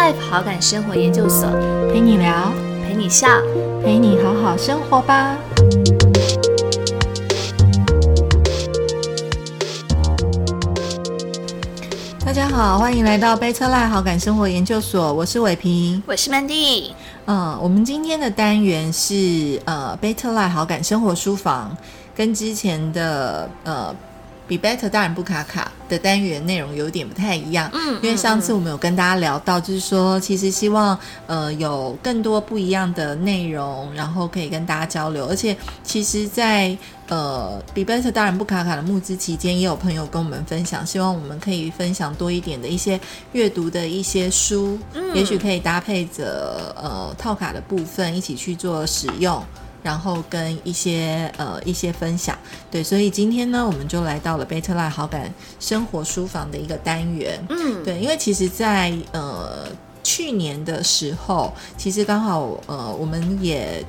Life 好感生活研究所，陪你聊，陪你笑，陪你好好生活吧。大家好，欢迎来到 Better Life 好感生活研究所，我是伟平，我是 Mandy。嗯，我们今天的单元是呃 Better Life 好感生活书房，跟之前的呃。比 better 当然不卡卡的单元内容有点不太一样，嗯，因为上次我们有跟大家聊到，就是说其实希望呃有更多不一样的内容，然后可以跟大家交流，而且其实，在呃比 better 当然不卡卡的募资期间，也有朋友跟我们分享，希望我们可以分享多一点的一些阅读的一些书，嗯，也许可以搭配着呃套卡的部分一起去做使用。然后跟一些呃一些分享，对，所以今天呢，我们就来到了贝特拉好感生活书房的一个单元，嗯，对，因为其实，在呃去年的时候，其实刚好呃我们也。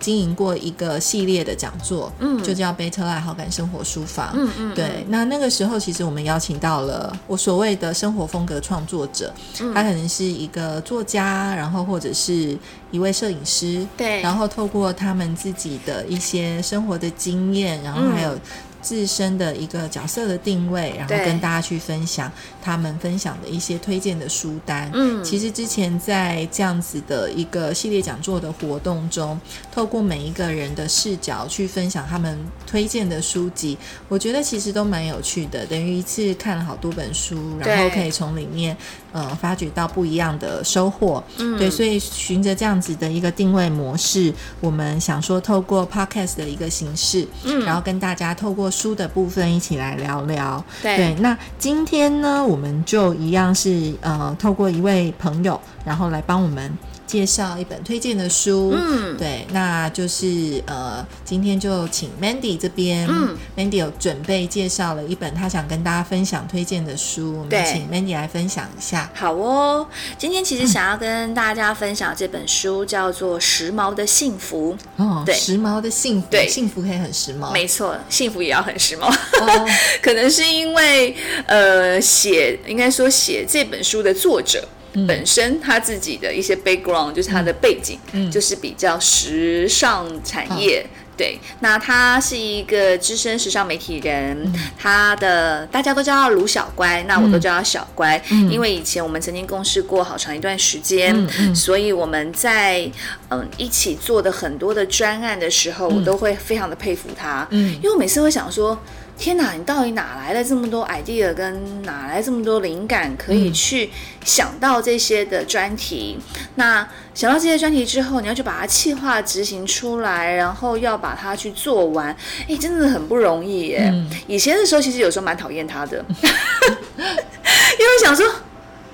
经营过一个系列的讲座，嗯，就叫 Better Life 好感生活书房，嗯嗯，对。那那个时候，其实我们邀请到了我所谓的生活风格创作者，他可能是一个作家，然后或者是一位摄影师，对。然后透过他们自己的一些生活的经验，然后还有。自身的一个角色的定位，然后跟大家去分享他们分享的一些推荐的书单。嗯，其实之前在这样子的一个系列讲座的活动中，透过每一个人的视角去分享他们推荐的书籍，我觉得其实都蛮有趣的。等于一次看了好多本书，然后可以从里面呃发掘到不一样的收获。嗯，对，所以循着这样子的一个定位模式，我们想说透过 podcast 的一个形式，嗯，然后跟大家透过书的部分一起来聊聊，对，那今天呢，我们就一样是呃，透过一位朋友，然后来帮我们。介绍一本推荐的书，嗯，对，那就是呃，今天就请 Mandy 这边，嗯，Mandy 有准备介绍了一本他想跟大家分享推荐的书，我们请 Mandy 来分享一下。好哦，今天其实想要跟大家分享这本书叫做《时髦的幸福》哦，对，时髦的幸福，对，幸福可以很时髦，没错，幸福也要很时髦，可能是因为呃，写应该说写这本书的作者。本身他自己的一些 background 就是他的背景，就是比较时尚产业。对，那他是一个资深时尚媒体人，他的大家都叫他卢小乖，那我都叫他小乖，因为以前我们曾经共事过好长一段时间，所以我们在嗯一起做的很多的专案的时候，我都会非常的佩服他，嗯，因为我每次会想说。天哪，你到底哪来的这么多 idea，跟哪来这么多灵感，可以去想到这些的专题？那想到这些专题之后，你要去把它气化执行出来，然后要把它去做完，哎，真的很不容易耶。以前的时候，其实有时候蛮讨厌他的，因为想说，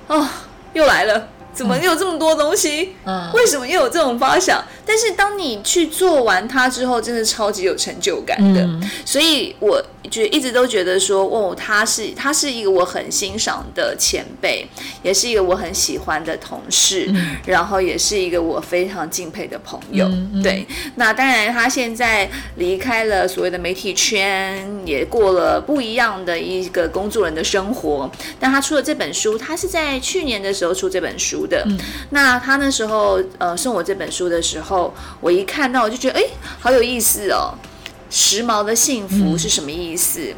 哦，又来了。怎么有这么多东西？嗯，为什么又有这种发想？但是当你去做完它之后，真的超级有成就感的。所以我觉一直都觉得说，哦，他是他是一个我很欣赏的前辈，也是一个我很喜欢的同事，然后也是一个我非常敬佩的朋友。对，那当然他现在离开了所谓的媒体圈，也过了不一样的一个工作人的生活。但他出了这本书，他是在去年的时候出这本书。的，那他那时候呃送我这本书的时候，我一看到我就觉得哎，好有意思哦，时髦的幸福是什么意思？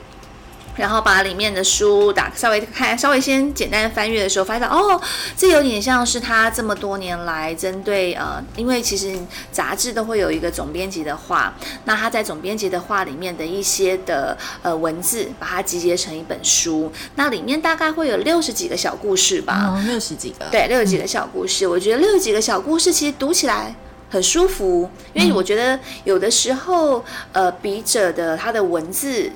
然后把里面的书打稍微看，稍微先简单翻阅的时候，发现哦，这有点像是他这么多年来针对呃，因为其实杂志都会有一个总编辑的话，那他在总编辑的话里面的一些的呃文字，把它集结成一本书，那里面大概会有六十几个小故事吧，哦，六十几个，对，六十几个小故事，我觉得六十几个小故事其实读起来很舒服，因为我觉得有的时候呃，笔者的他的文字。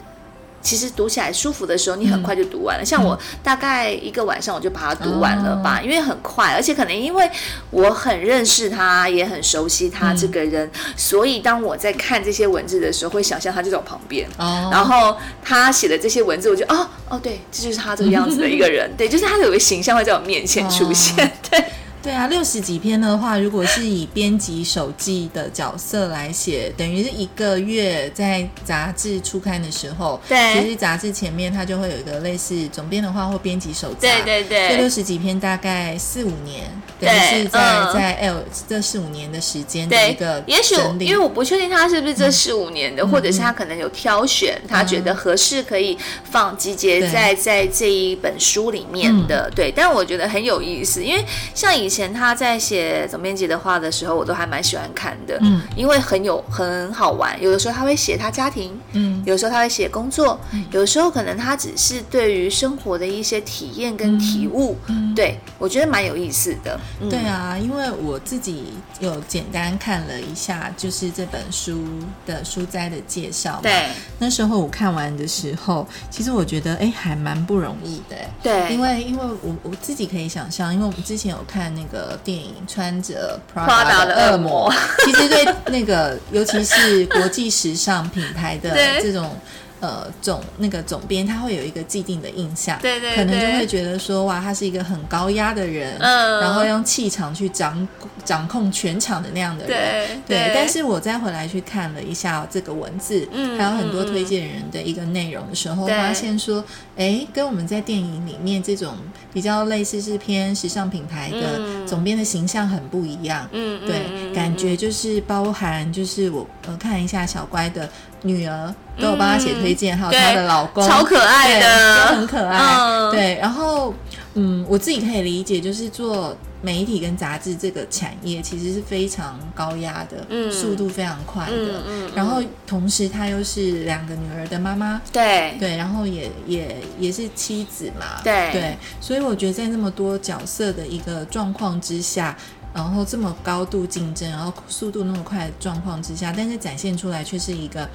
其实读起来舒服的时候，你很快就读完了。像我大概一个晚上我就把它读完了吧，因为很快，而且可能因为我很认识他，也很熟悉他这个人，所以当我在看这些文字的时候，会想象他就在我旁边。哦。然后他写的这些文字，我就哦哦，对，这就是他这个样子的一个人。对，就是他有个形象会在我面前出现。对。对啊，六十几篇的话，如果是以编辑手记的角色来写，等于是一个月在杂志初刊的时候，对。其实杂志前面它就会有一个类似总编的话或编辑手札，对对对。这六十几篇大概四五年，等于是在、嗯。在 L 这四五年的时间的一对个，也许因为我不确定他是不是这四五年的，或者是他可能有挑选，他觉得合适可以放集结在在这一本书里面的。对，但我觉得很有意思，因为像以前他在写总编辑的话的时候，我都还蛮喜欢看的，嗯，因为很有很好玩。有的时候他会写他家庭，嗯有时候他会写工作，有的时候可能他只是对于生活的一些体验跟体悟，对我觉得蛮有意思的。嗯对啊，因为我自己有简单看了一下，就是这本书的书斋的介绍嘛。对那时候我看完的时候，其实我觉得哎，还蛮不容易的。对，因为因为我我自己可以想象，因为我们之前有看那个电影《穿着 Prada 的恶魔》，其实对那个尤其是国际时尚品牌的 这种。呃，总那个总编他会有一个既定的印象，对对可能就会觉得说，哇，他是一个很高压的人，嗯。然后用气场去掌掌控全场的那样的人，对对但是我再回来去看了一下这个文字，嗯还有很多推荐人的一个内容的时候，发现说，哎，跟我们在电影里面这种比较类似是偏时尚品牌的嗯。总编的形象很不一样。嗯，嗯对，嗯。感觉就是包含，就是我呃看一下小乖的女儿都有帮她写推荐，还有她的老公，嗯超可爱的。很可爱。嗯。对，然后嗯，我自己可以理解，就是做媒体跟杂志这个产业其实是非常高压的，嗯。速度非常快的。嗯嗯。然后同时她又是两个女儿的妈妈，对。对，然后也也也是妻子嘛，对。对，所以我觉得在那么多角色的一个状况之下，然后这么高度竞争，然后速度那么快的状况之下，但是展现出来却是一个，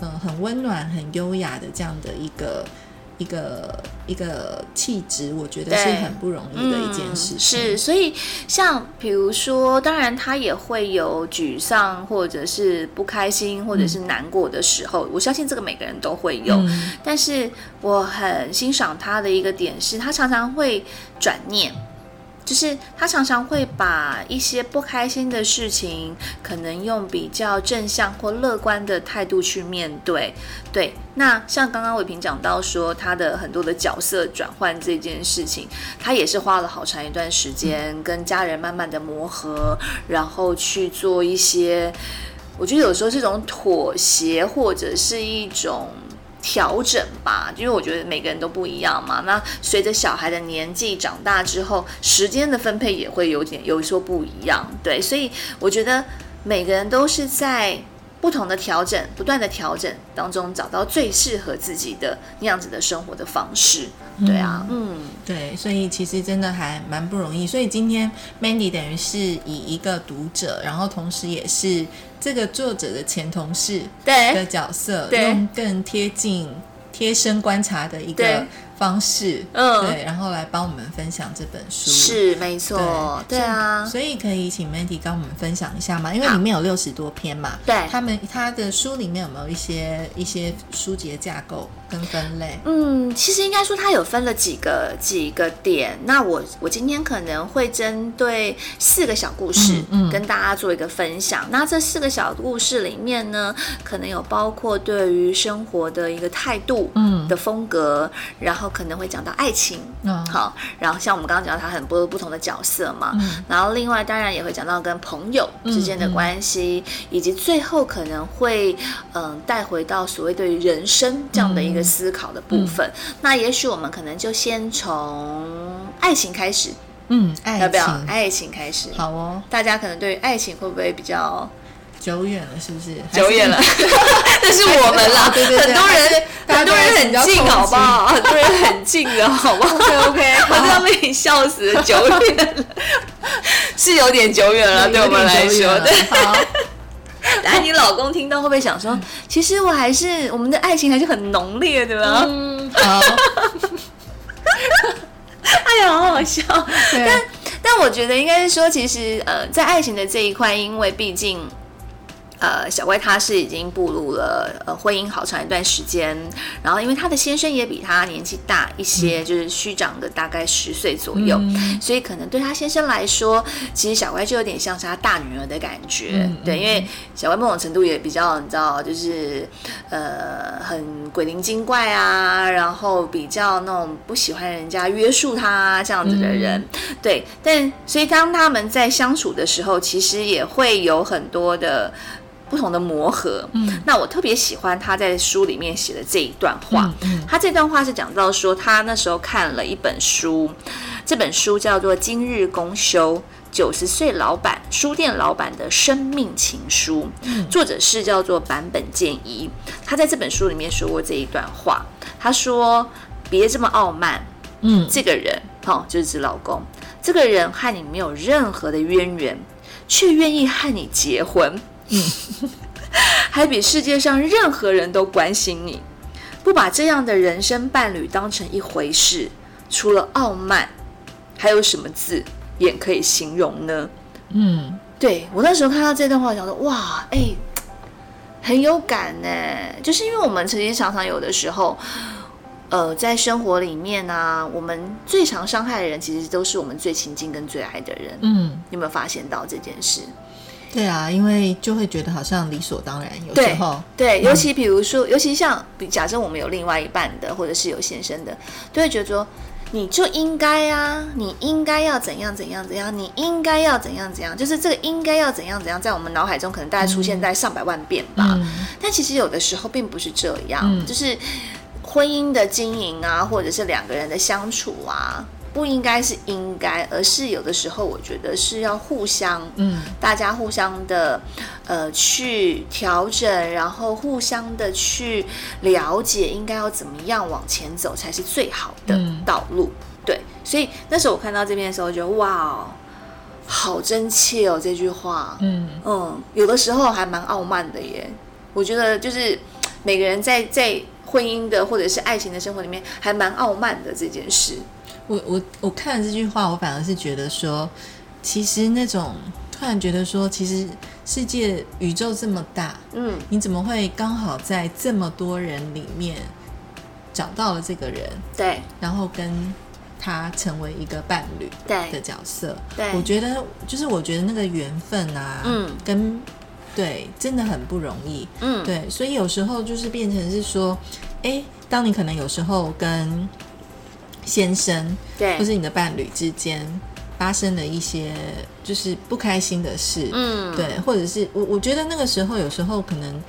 嗯、很温暖、很优雅的这样的一个一个一个气质，我觉得是很不容易的一件事情。嗯是，所以像比如说，当然他也会有沮丧，或者是不开心，或者是难过的时候。我相信这个每个人都会有。嗯但是我很欣赏他的一个点是，他常常会转念。就是他常常会把一些不开心的事情，可能用比较正向或乐观的态度去面对。对，那像刚刚伟平讲到说他的很多的角色转换这件事情，他也是花了好长一段时间跟家人慢慢的磨合，然后去做一些，我觉得有时候这种妥协或者是一种。调整吧，因为我觉得每个人都不一样嘛。那随着小孩的年纪长大之后，时间的分配也会有点有所不一样。对，所以我觉得每个人都是在不同的调整、不断的调整当中，找到最适合自己的那样子的生活的方式。对啊，嗯，对，所以其实真的还蛮不容易。所以今天 Mandy 等于是以一个读者，然后同时也是这个作者的前同事对的角色，用更贴近、贴身观察的一个方式，嗯对，然后来帮我们分享这本书。是没错，对啊，所以可以请 Mandy 跟我们分享一下吗？因为里面有六十多篇嘛，对他们他的书里面有没有一些一些书籍的架构跟分类？嗯，其实应该说它有分了几个几个点。那我我今天可能会针对四个小故事、嗯嗯跟大家做一个分享。那这四个小故事里面呢，可能有包括对于生活的一个态度，嗯的风格，然后可能会讲到爱情，嗯好，然后像我们刚刚讲到他很多不同的角色嘛，嗯然后另外当然也会讲到跟朋友之间的关系，以及最后可能会嗯带回到所谓对于人生这样的一个思考的部分。那也许我们可能就先从爱情开始，嗯，要不要？爱情开始。好哦，大家可能对于爱情会不会比较久远了，是不是？久远了？那是我们啦，对对对很多人很多人很近，好不好？很多人很近的，好不好 OK，我都要被你笑死了，久远了，是有点久远了，对我们来说，对。好，哎，你老公听到会不会想说，其实我还是我们的爱情还是很浓烈的啊？嗯，好，哎呀，好好笑。但，但我觉得应该是说，其实呃，在爱情的这一块，因为毕竟呃，小乖他是已经步入了呃婚姻好长一段时间，然后因为他的先生也比他年纪大一些，就是虚长的大概十岁左右，所以可能对他先生来说，其实小乖就有点像是他大女儿的感觉，对，因为小乖某种程度也比较你知道，就是呃很鬼灵精怪啊，然后比较那种不喜欢人家约束他这样子的人，对，但所以当他们在相处的时候，其实也会有很多的。不同的磨合，嗯，那我特别喜欢他在书里面写的这一段话。嗯，他这段话是讲到说，他那时候看了一本书，这本书叫做《今日公休：九十岁老板书店老板的生命情书》，作者是叫做坂本健一。他在这本书里面说过这一段话，他说：“别这么傲慢，嗯，这个人，哦，就是指老公，这个人和你没有任何的渊源，却愿意和你结婚。”嗯，还比世界上任何人都关心你，不把这样的人生伴侣当成一回事，除了傲慢，还有什么字眼可以形容呢？嗯，对我那时候看到这段话，想说哇，哎，很有感呢。就是因为我们曾经常常有的时候，呃，在生活里面呢，我们最常伤害的人，其实都是我们最亲近跟最爱的人。嗯，有没有发现到这件事？对啊，因为就会觉得好像理所当然，有时候对，尤其比如说，尤其像假设我们有另外一半的，或者是有先生的，都会觉得说，你就应该啊，你应该要怎样怎样怎样，你应该要怎样怎样，就是这个应该要怎样怎样，在我们脑海中可能大概出现在上百万遍吧。但其实有的时候并不是这样，就是婚姻的经营啊，或者是两个人的相处啊。不应该是应该，而是有的时候，我觉得是要互相，嗯，大家互相的，呃，去调整，然后互相的去了解，应该要怎么样往前走才是最好的道路。对，所以那时候我看到这边的时候，觉得哇，好真切哦，这句话，嗯嗯，有的时候还蛮傲慢的耶。我觉得就是每个人在在婚姻的或者是爱情的生活里面，还蛮傲慢的这件事。我我我看了这句话，我反而是觉得说，其实那种突然觉得说，其实世界宇宙这么大，嗯，你怎么会刚好在这么多人里面找到了这个人？对，然后跟他成为一个伴侣对的角色。对，我觉得就是我觉得那个缘分啊，嗯，跟对真的很不容易，嗯，对，所以有时候就是变成是说，哎，当你可能有时候跟先生，对，或是你的伴侣之间发生了一些就是不开心的事，嗯，对，或者是我我觉得那个时候有时候可能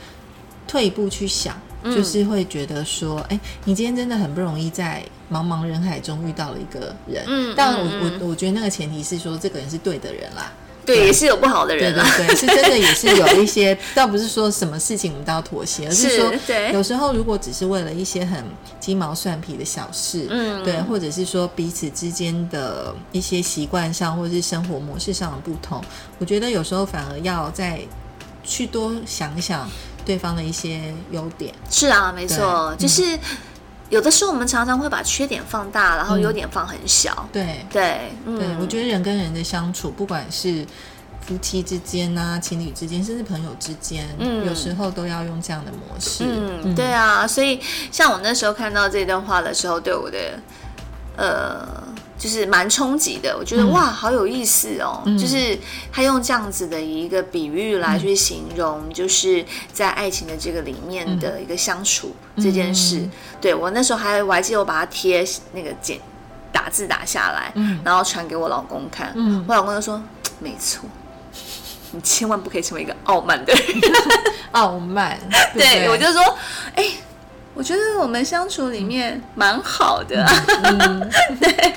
退一步去想，就是会觉得说，哎，你今天真的很不容易在茫茫人海中遇到了一个人，嗯，但我我我觉得那个前提是说这个人是对的人啦。对，也是有不好的人，对对对，是真的也是有一些，倒不是说什么事情我们都要妥协，而是说，有时候如果只是为了一些很鸡毛蒜皮的小事，嗯，对，或者是说彼此之间的一些习惯上或者是生活模式上的不同，我觉得有时候反而要再去多想想对方的一些优点。是啊，没错，就是。有的时候我们常常会把缺点放大，然后优点放很小。对对对，我觉得人跟人的相处，不管是夫妻之间啊、情侣之间，甚至朋友之间，嗯，有时候都要用这样的模式。嗯，对啊，所以像我那时候看到这段话的时候，对我的呃。就是蛮冲击的，我觉得哇，好有意思哦！就是他用这样子的一个比喻来去形容，就是在爱情的这个里面的一个相处这件事。对我那时候还我还记得我把它贴那个剪打字打下来，然后传给我老公看。我老公就说：“没错，你千万不可以成为一个傲慢的人。”傲慢，对我就说：“哎，我觉得我们相处里面蛮好的。” 对。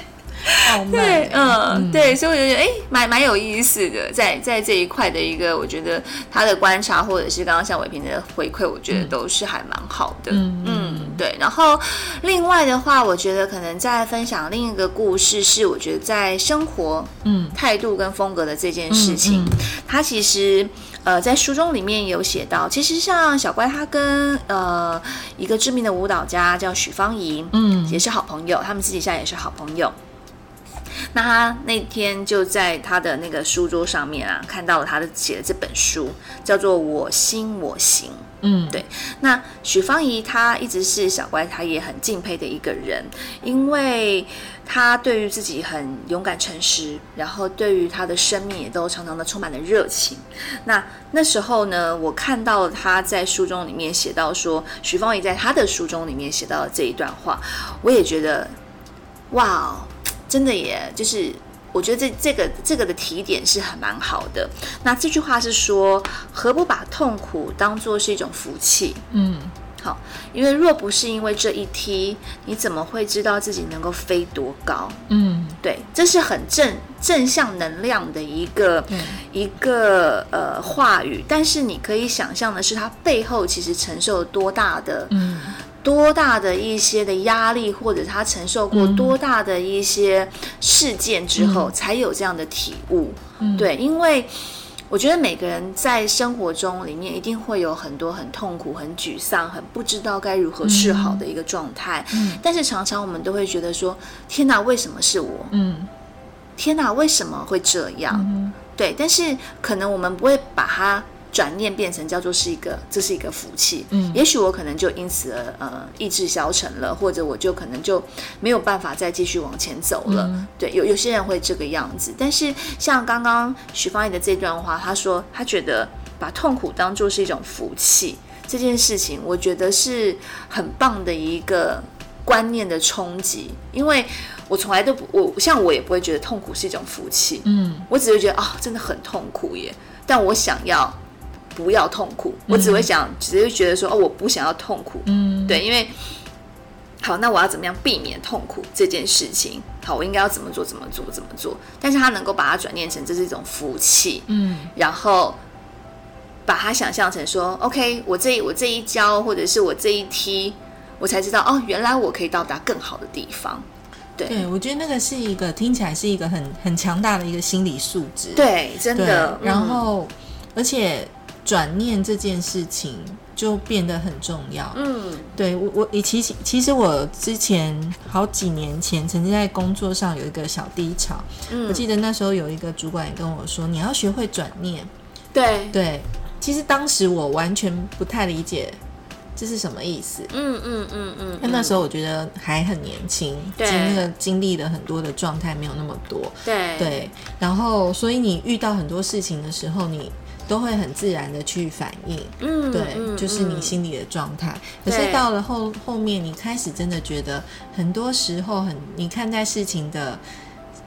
对，嗯，对，所以我就觉得，哎，蛮蛮有意思的，在在这一块的一个，我觉得他的观察，或者是刚刚像伟平的回馈，我觉得都是还蛮好的，嗯，对。然后另外的话，我觉得可能再分享另一个故事，是我觉得在生活，嗯，态度跟风格的这件事情，他其实呃在书中里面有写到，其实像小乖他跟呃一个知名的舞蹈家叫许芳宜，嗯，也是好朋友，他们私底下也是好朋友。那他那天就在他的那个书桌上面啊，看到了他的写的这本书，叫做《我心我行》。嗯，对。那许芳宜她一直是小乖，她也很敬佩的一个人，因为她对于自己很勇敢诚实，然后对于她的生命也都常常的充满了热情。那那时候呢，我看到她在书中里面写到说，许芳宜在她的书中里面写到了这一段话，我也觉得，哇，真的也，就是。我觉得这这个这个的提点是很蛮好的。那这句话是说，何不把痛苦当做是一种福气？嗯，好，因为若不是因为这一踢，你怎么会知道自己能够飞多高？嗯，对，这是很正正向能量的一个一个呃话语。但是你可以想象的是，它背后其实承受了多大的嗯。多大的一些的压力，或者他承受过多大的一些事件之后，才有这样的体悟。对，因为我觉得每个人在生活中里面一定会有很多很痛苦、很沮丧、很不知道该如何是好的一个状态。嗯，但是常常我们都会觉得说：“天哪，为什么是我？”嗯，天哪，为什么会这样？对，但是可能我们不会把它。转念变成叫做是一个，这是一个福气。嗯，也许我可能就因此而呃意志消沉了，或者我就可能就没有办法再继续往前走了。对，有有些人会这个样子。但是像刚刚许芳宜的这段话，她说她觉得把痛苦当做是一种福气，这件事情我觉得是很棒的一个观念的冲击。因为我从来都不，我像我也不会觉得痛苦是一种福气。嗯，我只会觉得啊，真的很痛苦耶。但我想要。不要痛苦，我只会想，只是觉得说，哦，我不想要痛苦，嗯，对，因为好，那我要怎么样避免痛苦这件事情？好，我应该要怎么做？怎么做？怎么做？但是他能够把它转念成这是一种福气，嗯，然后把它想象成说，OK，我这我这一跤，或者是我这一踢，我才知道，哦，原来我可以到达更好的地方。对，对我觉得那个是一个听起来是一个很很强大的一个心理素质，对，真的，然后而且。转念这件事情就变得很重要。嗯，对我我其实其实我之前好几年前曾经在工作上有一个小低潮。嗯，我记得那时候有一个主管也跟我说，你要学会转念。对对，其实当时我完全不太理解这是什么意思。嗯嗯嗯嗯，因为那时候我觉得还很年轻，对那个经历了很多的状态没有那么多。对对，然后所以你遇到很多事情的时候，你。都会很自然的去反应，嗯，对，就是你心里的状态。可是到了后后面，你开始真的觉得，很多时候很你看待事情的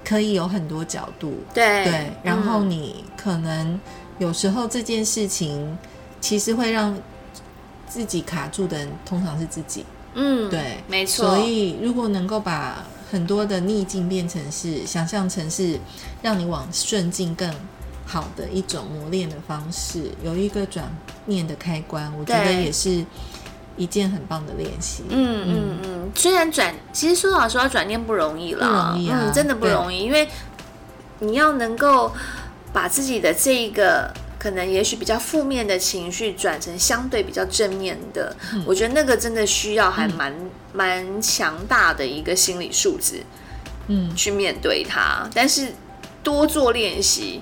可以有很多角度，对对。然后你可能有时候这件事情其实会让自己卡住的人，通常是自己，嗯，对，没错。所以如果能够把很多的逆境变成是想象成是让你往顺境更。好的一种磨练的方式，有一个转念的开关，我觉得也是一件很棒的练习。嗯嗯嗯，虽然转，其实说老实话，转念不容易了，不容易啊，真的不容易，因为你要能够把自己的这一个可能也许比较负面的情绪转成相对比较正面的，我觉得那个真的需要还蛮蛮强大的一个心理素质，嗯，去面对它。但是多做练习。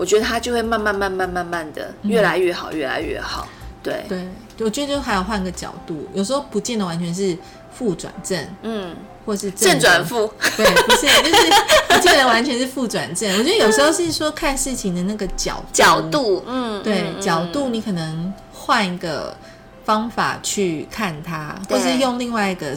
我觉得他就会慢慢、慢慢、慢慢的越来越好，越来越好。对。对，我觉得就还要换个角度，有时候不见得完全是负转正，嗯，或是正转负，对，不是，就是不见得完全是负转正。我觉得有时候是说看事情的那个角角度，嗯，对，角度你可能换一个方法去看它，或是用另外一个。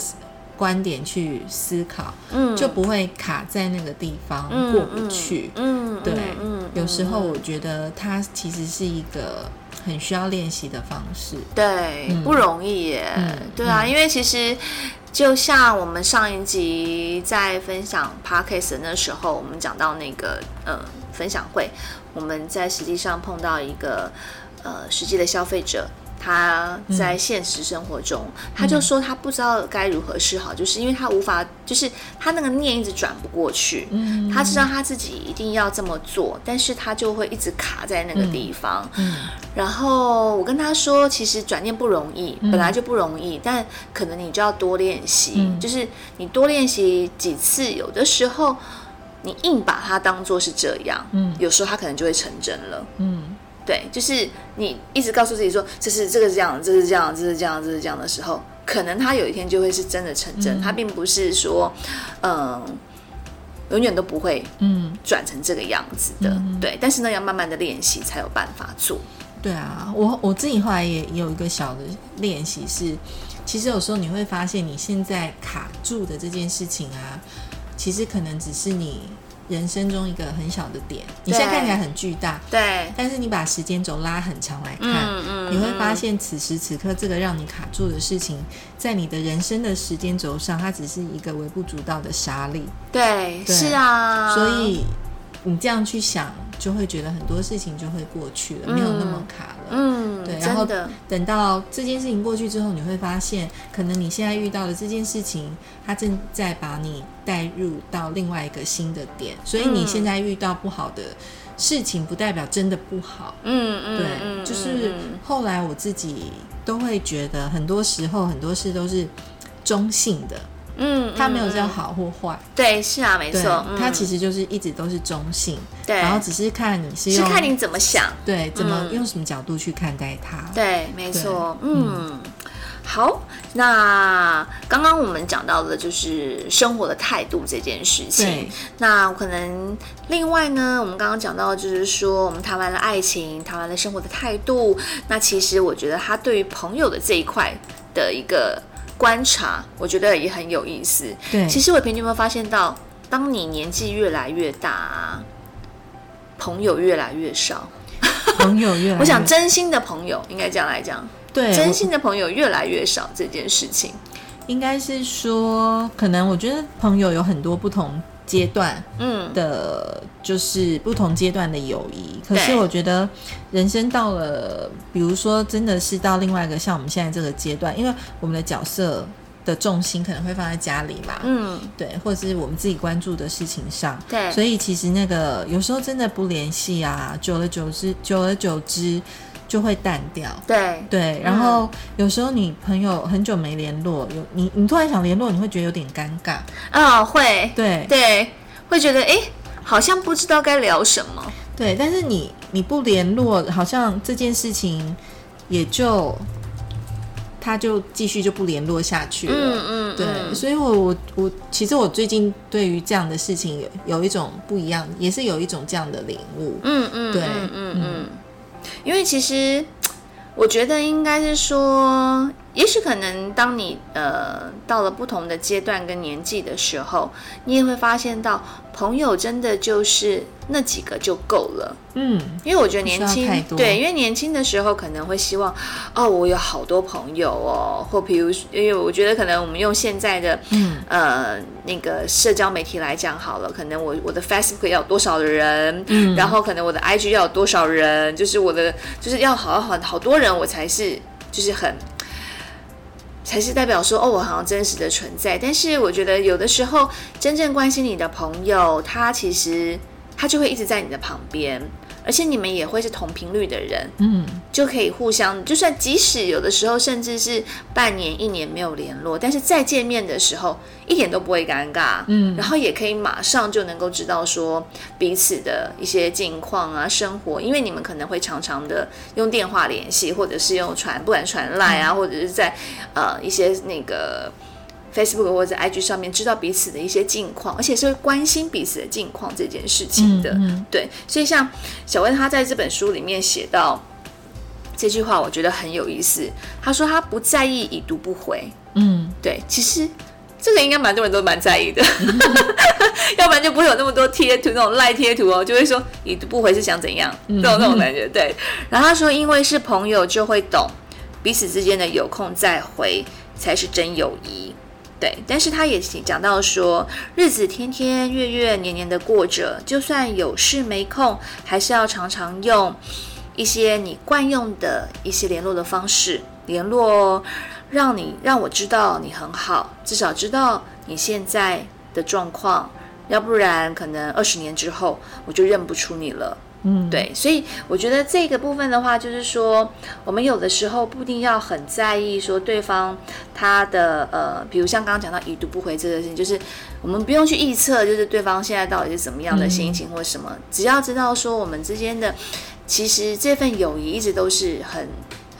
观点去思考，嗯，就不会卡在那个地方过不去。嗯，对，嗯，有时候我觉得它其实是一个很需要练习的方式。对，不容易耶。对啊，因为其实就像我们上一集在分享 podcast 那时候，我们讲到那个呃分享会，我们在实际上碰到一个呃实际的消费者。他在现实生活中，他就说他不知道该如何是好，就是因为他无法，就是他那个念一直转不过去。嗯，他知道他自己一定要这么做，但是他就会一直卡在那个地方。嗯，然后我跟他说，其实转念不容易，本来就不容易，但可能你就要多练习，就是你多练习几次，有的时候你硬把它当做是这样，嗯，有时候它可能就会成真了，嗯，对，就是你一直告诉自己说这是这个这样，这是这样，这是这样，这是这样的时候，可能他有一天就会是真的成真，他并不是说，嗯。永远都不会，嗯，转成这个样子的，对。但是呢，要慢慢的练习才有办法做。对啊，我我自己后来也有一个小的练习是，其实有时候你会发现你现在卡住的这件事情啊，其实可能只是你。人生中一个很小的点，你现在看起来很巨大，对。但是你把时间轴拉很长来看，你会发现此时此刻这个让你卡住的事情，在你的人生的时间轴上，它只是一个微不足道的沙粒。对，是啊。所以你这样去想。就会觉得很多事情就会过去了，没有那么卡了。嗯，对。然后等到这件事情过去之后，你会发现，可能你现在遇到的这件事情，它正在把你带入到另外一个新的点。所以你现在遇到不好的事情，不代表真的不好。嗯嗯，对。就是后来我自己都会觉得，很多时候很多事都是中性的。嗯，它没有叫好或坏，对，是啊，没错，它其实就是一直都是中性，对，然后只是看你是是看你怎么想，对，怎么用什么角度去看待它，对，没错，嗯，好，那刚刚我们讲到的就是生活的态度这件事情，那可能另外呢，我们刚刚讲到就是说我们谈完了爱情，谈完了生活的态度，那其实我觉得他对于朋友的这一块的一个。观察，我觉得也很有意思。对，其实伟平，你有没有发现到，当你年纪越来越大，朋友越来越少，朋友越 我想真心的朋友应该这样来讲，对，真心的朋友越来越少这件事情，应该是说，可能我觉得朋友有很多不同。阶段，嗯，的，就是不同阶段的友谊。可是我觉得，人生到了，比如说，真的是到另外一个像我们现在这个阶段，因为我们的角色的重心可能会放在家里嘛，嗯，对，或者是我们自己关注的事情上，对，所以其实那个有时候真的不联系啊，久而久之，久而久之。就会淡掉，对。对，然后有时候你朋友很久没联络，有你你突然想联络，你会觉得有点尴尬。啊，会，对。对，会觉得哎，好像不知道该聊什么，对，但是你你不联络，好像这件事情也就他就继续就不联络下去了，嗯嗯，对，所以我我我其实我最近对于这样的事情有有一种不一样，也是有一种这样的领悟，嗯嗯，对，嗯。嗯。因为其实，我觉得应该是说，也许可能当你呃到了不同的阶段跟年纪的时候，你也会发现到朋友真的就是那几个就够了。嗯，因为我觉得年轻对，因为年轻的时候可能会希望哦，我有好多朋友哦，或比如，因为我觉得可能我们用现在的嗯。呃那个社交媒体来讲好了，可能我我的 Facebook 要有多少的人，嗯，然后可能我的 IG 要有多少人，就是我的就是要好好好多人，我才是就是很才是代表说哦，我好像真实的存在。但是我觉得有的时候真正关心你的朋友，他其实他就会一直在你的旁边。而且你们也会是同频率的人，嗯，就可以互相，就算即使有的时候甚至是半年、一年没有联络，但是再见面的时候一点都不会尴尬，嗯，然后也可以马上就能够知道说彼此的一些近况啊、生活，因为你们可能会常常的用电话联系，或者是用传，不管传赖啊，或者是在呃一些那个。Facebook 或者 IG 上面知道彼此的一些近况，而且是会关心彼此的近况这件事情的。对，所以像小薇她在这本书里面写到这句话，我觉得很有意思。她说她不在意已读不回。嗯，对，其实这个应该蛮多人都蛮在意的，要不然就不会有那么多贴图那种赖贴图哦，就会说已读不回是想怎样，那种那种感觉。对，然后他说因为是朋友就会懂彼此之间的有空再回才是真友谊。对，但是他也讲到说，日子天天、月月、年年的过着，就算有事没空，还是要常常用一些你惯用的一些联络的方式联络哦，让你让我知道你很好，至少知道你现在的状况，要不然可能二十年之后我就认不出你了。嗯，对，所以我觉得这个部分的话，就是说，我们有的时候不一定要很在意说对方他的呃，比如像刚刚讲到已读不回这个事情，就是我们不用去预测，就是对方现在到底是怎么样的心情或什么，只要知道说我们之间的其实这份友谊一直都是很。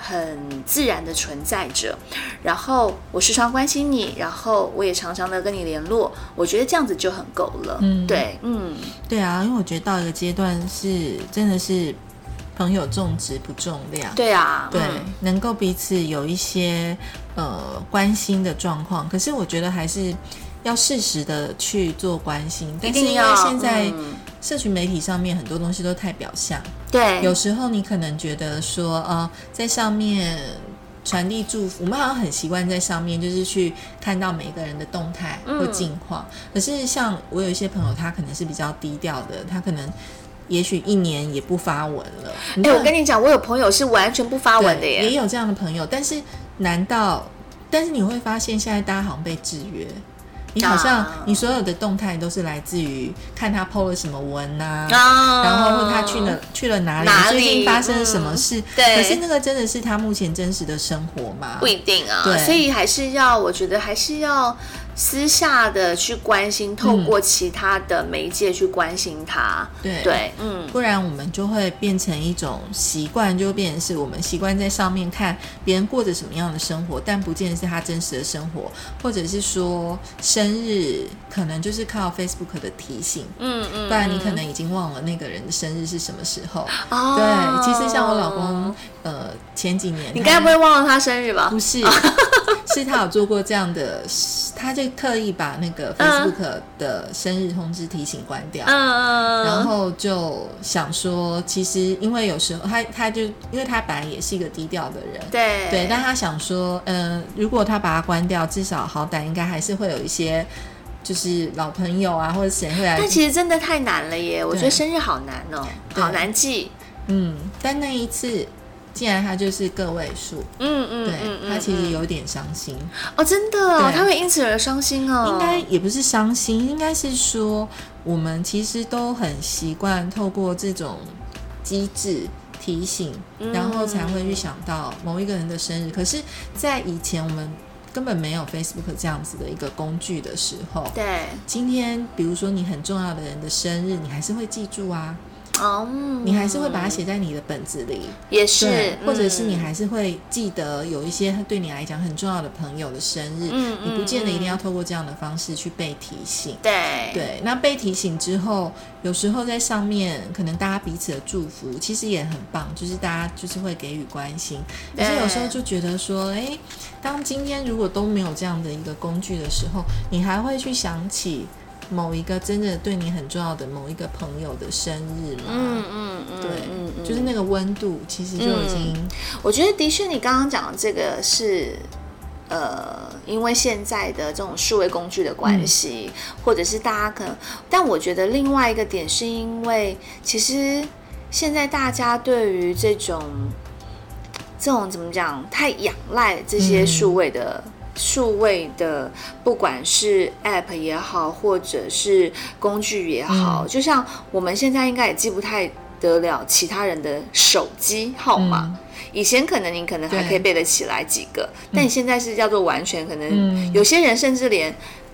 很自然的存在着，然后我时常关心你，然后我也常常的跟你联络，我觉得这样子就很够了。嗯，对，嗯，对啊，因为我觉得到一个阶段是真的是朋友重质不重量。对啊，对，能够彼此有一些呃关心的状况，可是我觉得还是要适时的去做关心，但是因为现在。社群媒体上面很多东西都太表象，对，有时候你可能觉得说，呃，在上面传递祝福，我们好像很习惯在上面就是去看到每个人的动态或近况。可是像我有一些朋友，他可能是比较低调的，他可能也许一年也不发文了。哎，我跟你讲，我有朋友是完全不发文的耶，也有这样的朋友。但是，难道？但是你会发现，现在大家好像被制约。你好像你所有的动态都是来自于看他 PO 了什么文呐，然后问他去了去了哪里，最近发生了什么事？对，可是那个真的是他目前真实的生活吗？不一定啊，对，所以还是要，我觉得还是要。私下的去关心，透过其他的媒介去关心他，对对，嗯，不然我们就会变成一种习惯，就变成是我们习惯在上面看别人过着什么样的生活，但不见得是他真实的生活，或者是说生日可能就是靠 Facebook 的提醒，嗯嗯，不然你可能已经忘了那个人的生日是什么时候。哦，对，其实像我老公，呃，前几年你该不会忘了他生日吧？不是。是他有做过这样的，他就刻意把那个 Facebook 的生日通知提醒关掉，嗯然后就想说，其实因为有时候他他就因为他本来也是一个低调的人，对对，但他想说，嗯，如果他把它关掉，至少好歹应该还是会有一些就是老朋友啊或者谁会来。但其实真的太难了耶，我觉得生日好难哦，好难记。嗯，但那一次。既然他就是个位数，嗯嗯，对他其实有点伤心。哦，真的，他会因此而伤心哦。应该也不是伤心，应该是说我们其实都很习惯透过这种机制提醒，然后才会去想到某一个人的生日。可是，在以前我们根本没有 Facebook 这样子的一个工具的时候，对，今天比如说你很重要的人的生日，你还是会记住啊。哦，你还是会把它写在你的本子里，也是，或者是你还是会记得有一些对你来讲很重要的朋友的生日，嗯你不见得一定要透过这样的方式去被提醒，对。对。那被提醒之后，有时候在上面可能大家彼此的祝福其实也很棒，就是大家就是会给予关心，可是有时候就觉得说，哎，当今天如果都没有这样的一个工具的时候，你还会去想起。某一个真的对你很重要的某一个朋友的生日嘛？嗯嗯嗯，对，就是那个温度，其实就已经。我觉得的确，你刚刚讲的这个是，呃，因为现在的这种数位工具的关系，或者是大家可能，但我觉得另外一个点是因为，其实现在大家对于这种这种怎么讲，太仰赖这些数位的。数位的，不管是 App 也好，或者是工具也好，就像我们现在应该也记不太得了其他人的手机号码。以前可能你可能还可以背得起来几个，但你现在是叫做完全可能，有些人甚至连。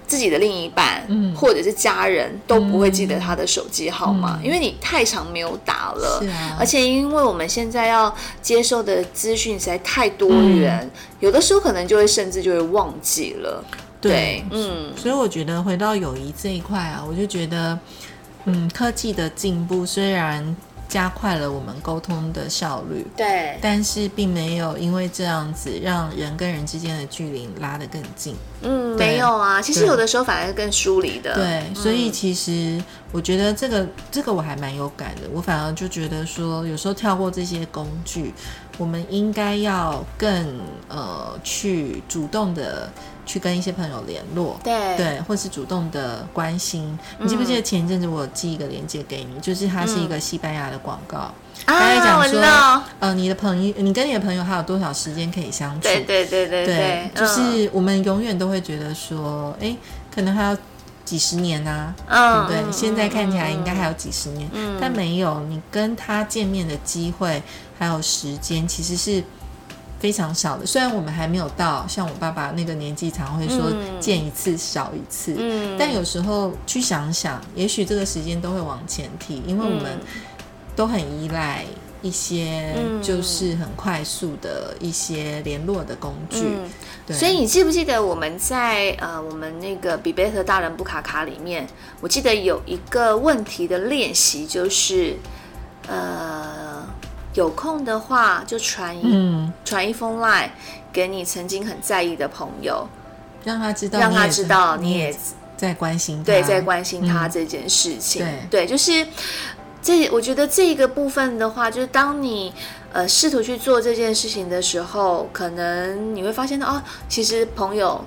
自己的另一半，嗯或者是家人都不会记得他的手机号码，因为你太长没有打了。而且因为我们现在要接受的资讯实在太多元，有的时候可能就会甚至就会忘记了。对，嗯，所以我觉得回到友谊这一块啊，我就觉得，嗯，科技的进步虽然。加快了我们沟通的效率，对，但是并没有因为这样子让人跟人之间的距离拉得更近。嗯，没有啊，其实有的时候反而更疏离的。对，所以其实我觉得这个这个我还蛮有感的。我反而就觉得说，有时候跳过这些工具，我们应该要更呃去主动的。去跟一些朋友联络，对对，或是主动的关心。你记不记得前一阵子我寄一个链接给你，就是它是一个西班牙的广告，大概讲说，呃，你的朋友，你跟你的朋友还有多少时间可以相处？对对对对对，就是我们永远都会觉得说，哎，可能还要。几十年啊，对不对？现在看起来应该还有几十年，但没有。你跟他见面的机会还有时间，其实是非常少的。虽然我们还没有到像我爸爸那个年纪，常会说见一次少一次，嗯但有时候去想想，也许这个时间都会往前提，因为我们都很依赖。一些就是很快速的一些联络的工具，所以你记不记得我们在呃我们那个比贝特大人布卡卡里面，我记得有一个问题的练习，就是呃有空的话就传一传一封 line 给你曾经很在意的朋友，让他知道让他知道你也在关心他对在关心他这件事情，对就是。这我觉得这个部分的话，就是当你呃试图去做这件事情的时候，可能你会发现到哦，其实朋友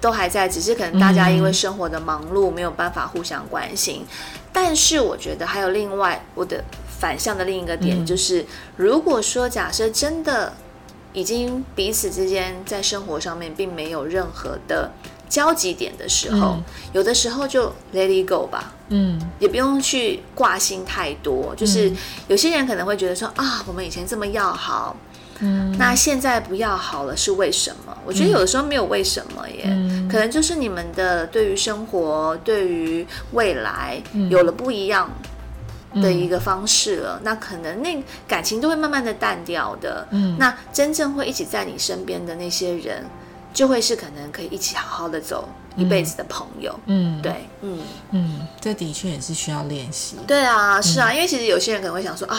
都还在，只是可能大家因为生活的忙碌没有办法互相关心。但是我觉得还有另外我的反向的另一个点，就是如果说假设真的已经彼此之间在生活上面并没有任何的。交集点的时候，有的时候就 let it go 吧，嗯，也不用去挂心太多。就是有些人可能会觉得说啊，我们以前这么要好，嗯，那现在不要好了，是为什么？我觉得有的时候没有为什么耶，可能就是你们的对于生活、对于未来有了不一样的一个方式了。那可能那感情都会慢慢的淡掉的。嗯，那真正会一起在你身边的那些人。就会是可能可以一起好好的走一辈子的朋友，嗯，对，嗯嗯，这的确也是需要练习。对啊，是啊，因为其实有些人可能会想说啊，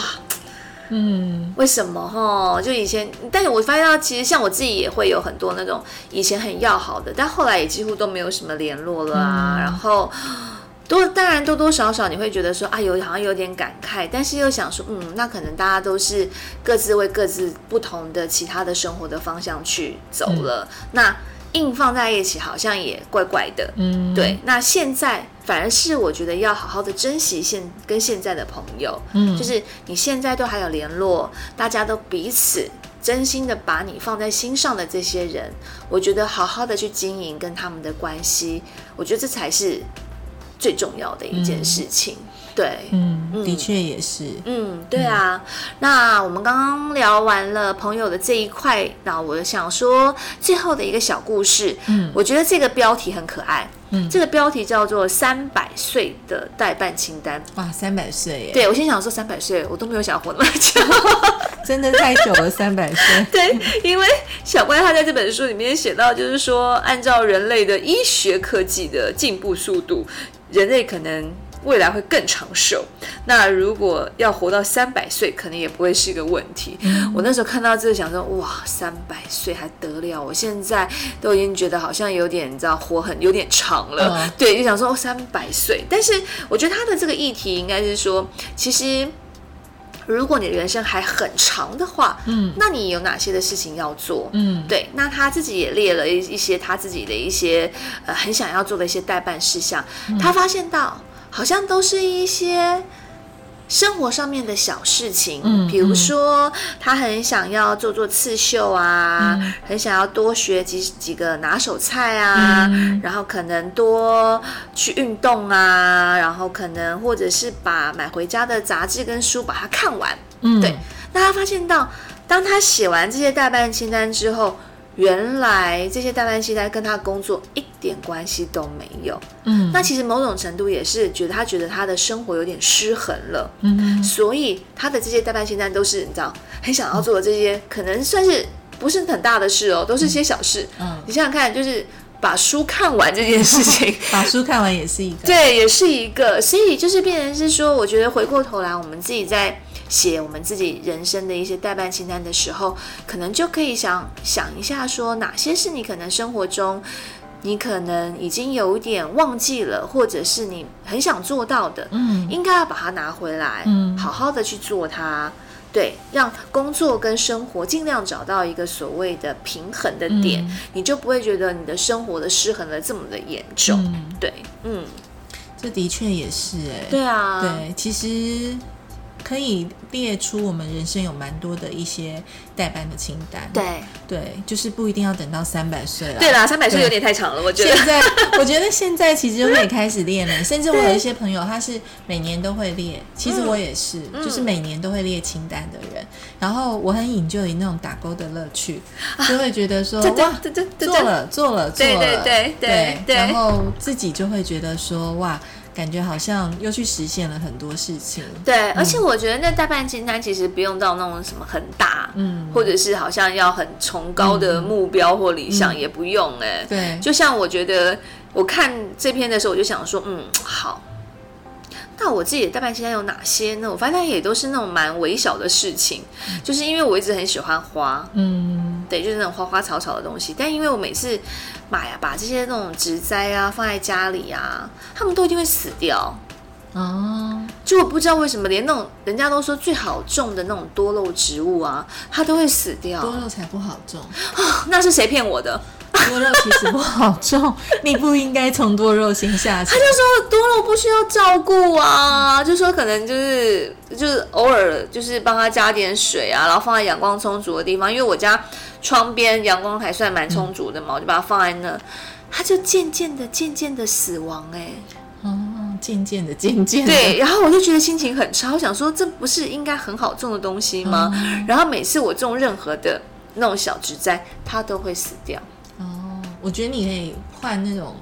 嗯，为什么哈？就以前，但是我发现到其实像我自己也会有很多那种以前很要好的，但后来也几乎都没有什么联络了啊，然后。多当然多多少少你会觉得说啊有好像有点感慨，但是又想说嗯那可能大家都是各自为各自不同的其他的生活的方向去走了，那硬放在一起好像也怪怪的，嗯，对。那现在反而是我觉得要好好的珍惜现跟现在的朋友，嗯，就是你现在都还有联络，大家都彼此真心的把你放在心上的这些人，我觉得好好的去经营跟他们的关系，我觉得这才是。最重要的一件事情，对，嗯，的确也是，嗯，对啊。那我们刚刚聊完了朋友的这一块，那我想说最后的一个小故事，嗯，我觉得这个标题很可爱，嗯，这个标题叫做《三百岁的代办清单》。哇，三百岁耶！对我先想说三百岁，我都没有想活那么久，真的太久了，三百岁。对，因为小乖他在这本书里面写到，就是说按照人类的医学科技的进步速度。人类可能未来会更长寿，那如果要活到三百岁，可能也不会是一个问题。我那时候看到这个，想说哇，三百岁还得了？我现在都已经觉得好像有点，你知道，活很有点长了。对，就想说三百岁，但是我觉得他的这个议题应该是说，其实。如果你的人生还很长的话，嗯，那你有哪些的事情要做？嗯，对，那他自己也列了一一些他自己的一些呃很想要做的一些代办事项，他发现到好像都是一些。生活上面的小事情，嗯，比如说他很想要做做刺绣啊，很想要多学几几个拿手菜啊，然后可能多去运动啊，然后可能或者是把买回家的杂志跟书把它看完，嗯，对。那他发现到，当他写完这些代办清单之后。原来这些代办清单跟他工作一点关系都没有。嗯，那其实某种程度也是觉得他觉得他的生活有点失衡了。嗯，所以他的这些代办清单都是你知道很想要做的这些，可能算是不是很大的事哦，都是些小事。嗯，你想想看，就是把书看完这件事情，把书看完也是一个，对，也是一个。所以就是变成是说，我觉得回过头来，我们自己在。写我们自己人生的一些代办清单的时候，可能就可以想想一下，说哪些是你可能生活中你可能已经有点忘记了，或者是你很想做到的，嗯，应该要把它拿回来，嗯，好好的去做它，对，让工作跟生活尽量找到一个所谓的平衡的点，你就不会觉得你的生活的失衡了这么的严重，对，嗯，这的确也是，哎，对啊，对，其实。可以列出我们人生有蛮多的一些代办的清单。对对，就是不一定要等到三百岁了。对啦，三百岁有点太长了，我觉得。现在 我觉得现在其实就可以开始练了，甚至我有一些朋友他是每年都会列，其实我也是，就是每年都会列清单的人。然后我很引就于那种打勾的乐趣，就会觉得说哇，做了做了做了，对对对对，然后自己就会觉得说哇。感觉好像又去实现了很多事情。对，而且我觉得那代办清单其实不用到那种什么很大，嗯，或者是好像要很崇高的目标或理想也不用哎。对，就像我觉得我看这篇的时候，我就想说，嗯，好。那我自己的代办清单有哪些呢？我发现也都是那种蛮微小的事情，就是因为我一直很喜欢花，嗯，对，就是那种花花草草的东西。但因为我每次买啊，把这些那种植栽啊放在家里啊，他们都一定会死掉。哦，就我不知道为什么，连那种人家都说最好种的那种多肉植物啊，它都会死掉。多肉才不好种啊！那是谁骗我的？多肉其实不好种，你不应该从多肉先下手。他就说多肉不需要照顾啊，就说可能就是就是偶尔就是帮他加点水啊，然后放在阳光充足的地方。因为我家窗边阳光还算蛮充足的嘛，我就把它放在那，它就渐渐的渐渐的死亡哎。哦，渐渐的，渐渐的。对，然后我就觉得心情很差，我想说这不是应该很好种的东西吗？然后每次我种任何的那种小植栽，它都会死掉。我觉得你可以换那种，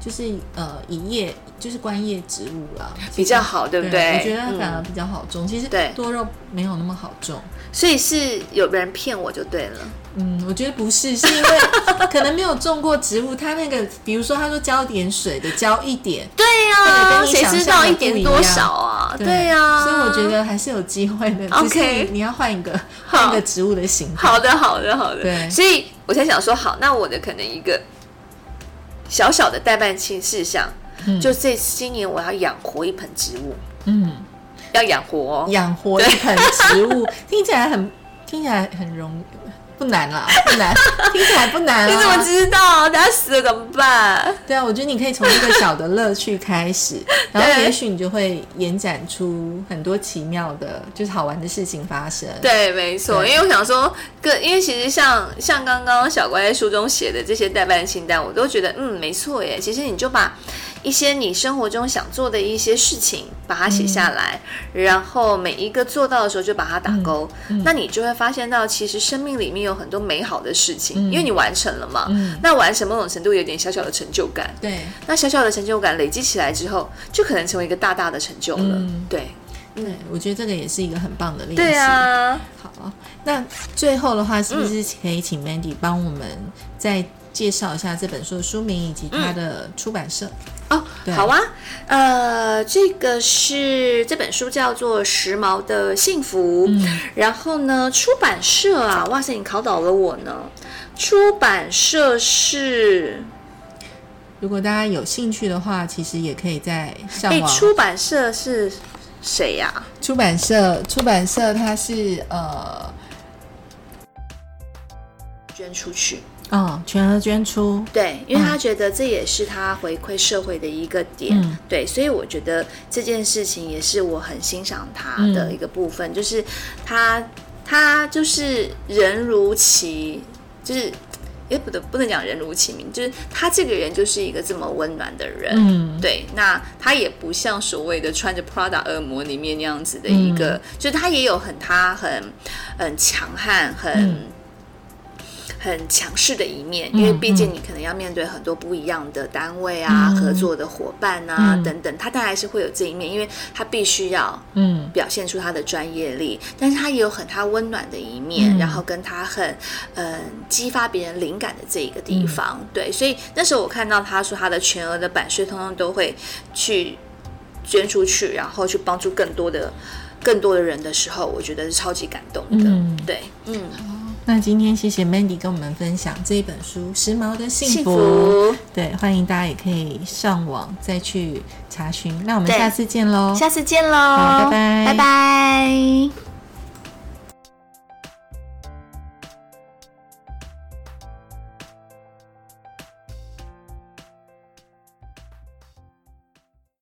就是呃一页，就是观叶植物啦，比较好，对不对？我觉得它反而比较好种。其实多肉没有那么好种，所以是有人骗我就对了。嗯，我觉得不是，是因为 可能没有种过植物，它那个，比如说他说浇点水的浇一点，对呀，谁知道一点多少啊？对呀，所以我觉得还是有机会的。OK，你要换一个换一个植物的形态。好的，好的，好的。对，所以我才想说，好，那我的可能一个小小的代办清事项，就这今年我要养活一盆植物。嗯，要养活，养活一盆植物，听起来很听起来很容易。不难啦，不难，听起来不难啊！你怎么知道？等下死了怎么办？对啊，我觉得你可以从一个小的乐趣开始，然后也许你就会延展出很多奇妙的，就是好玩的事情发生。对，没错。因为我想说，个因为其实像像刚刚小乖在书中写的这些代办清单，我都觉得嗯，没错耶。其实你就把。一些你生活中想做的一些事情，把它写下来，然后每一个做到的时候就把它打勾，那你就会发现到，其实生命里面有很多美好的事情，因为你完成了嘛。那完成某种程度有点小小的成就感。对，那小小的成就感累积起来之后，就可能成为一个大大的成就了。对，对，我觉得这个也是一个很棒的练习。对啊，好，那最后的话，是不是可以请 Mandy 帮我们再介绍一下这本书的书名以及它的出版社？哦，好啊，呃，这个是这本书叫做《时髦的幸福》，然后呢，出版社啊，哇塞，你考倒了我呢。出版社是，如果大家有兴趣的话，其实也可以在上网。出版社是谁呀？出版社，出版社它是呃，捐出去。哦，全额捐出，对，因为他觉得这也是他回馈社会的一个点，对，所以我觉得这件事情也是我很欣赏他的一个部分，就是他他就是人如其，就是也不得不能讲人如其名，就是他这个人就是一个这么温暖的人，嗯，对，那他也不像所谓的穿着 Prada 恶魔里面那样子的一个，就是他也有很他很很强悍很。很强势的一面，因为毕竟你可能要面对很多不一样的单位啊、合作的伙伴啊等等，他当然是会有这一面，因为他必须要嗯。表现出他的专业力，但是他也有很他温暖的一面，然后跟他很嗯激发别人灵感的这一个地方，对，所以那时候我看到他说他的全额的版税通通都会去捐出去，然后去帮助更多的更多的人的时候，我觉得是超级感动的，对，嗯。那今天谢谢 Mandy 跟我们分享这一本书《时髦的幸福》。对，欢迎大家也可以上网再去查询。那我们下次见喽！下次见喽！好，拜拜，拜拜。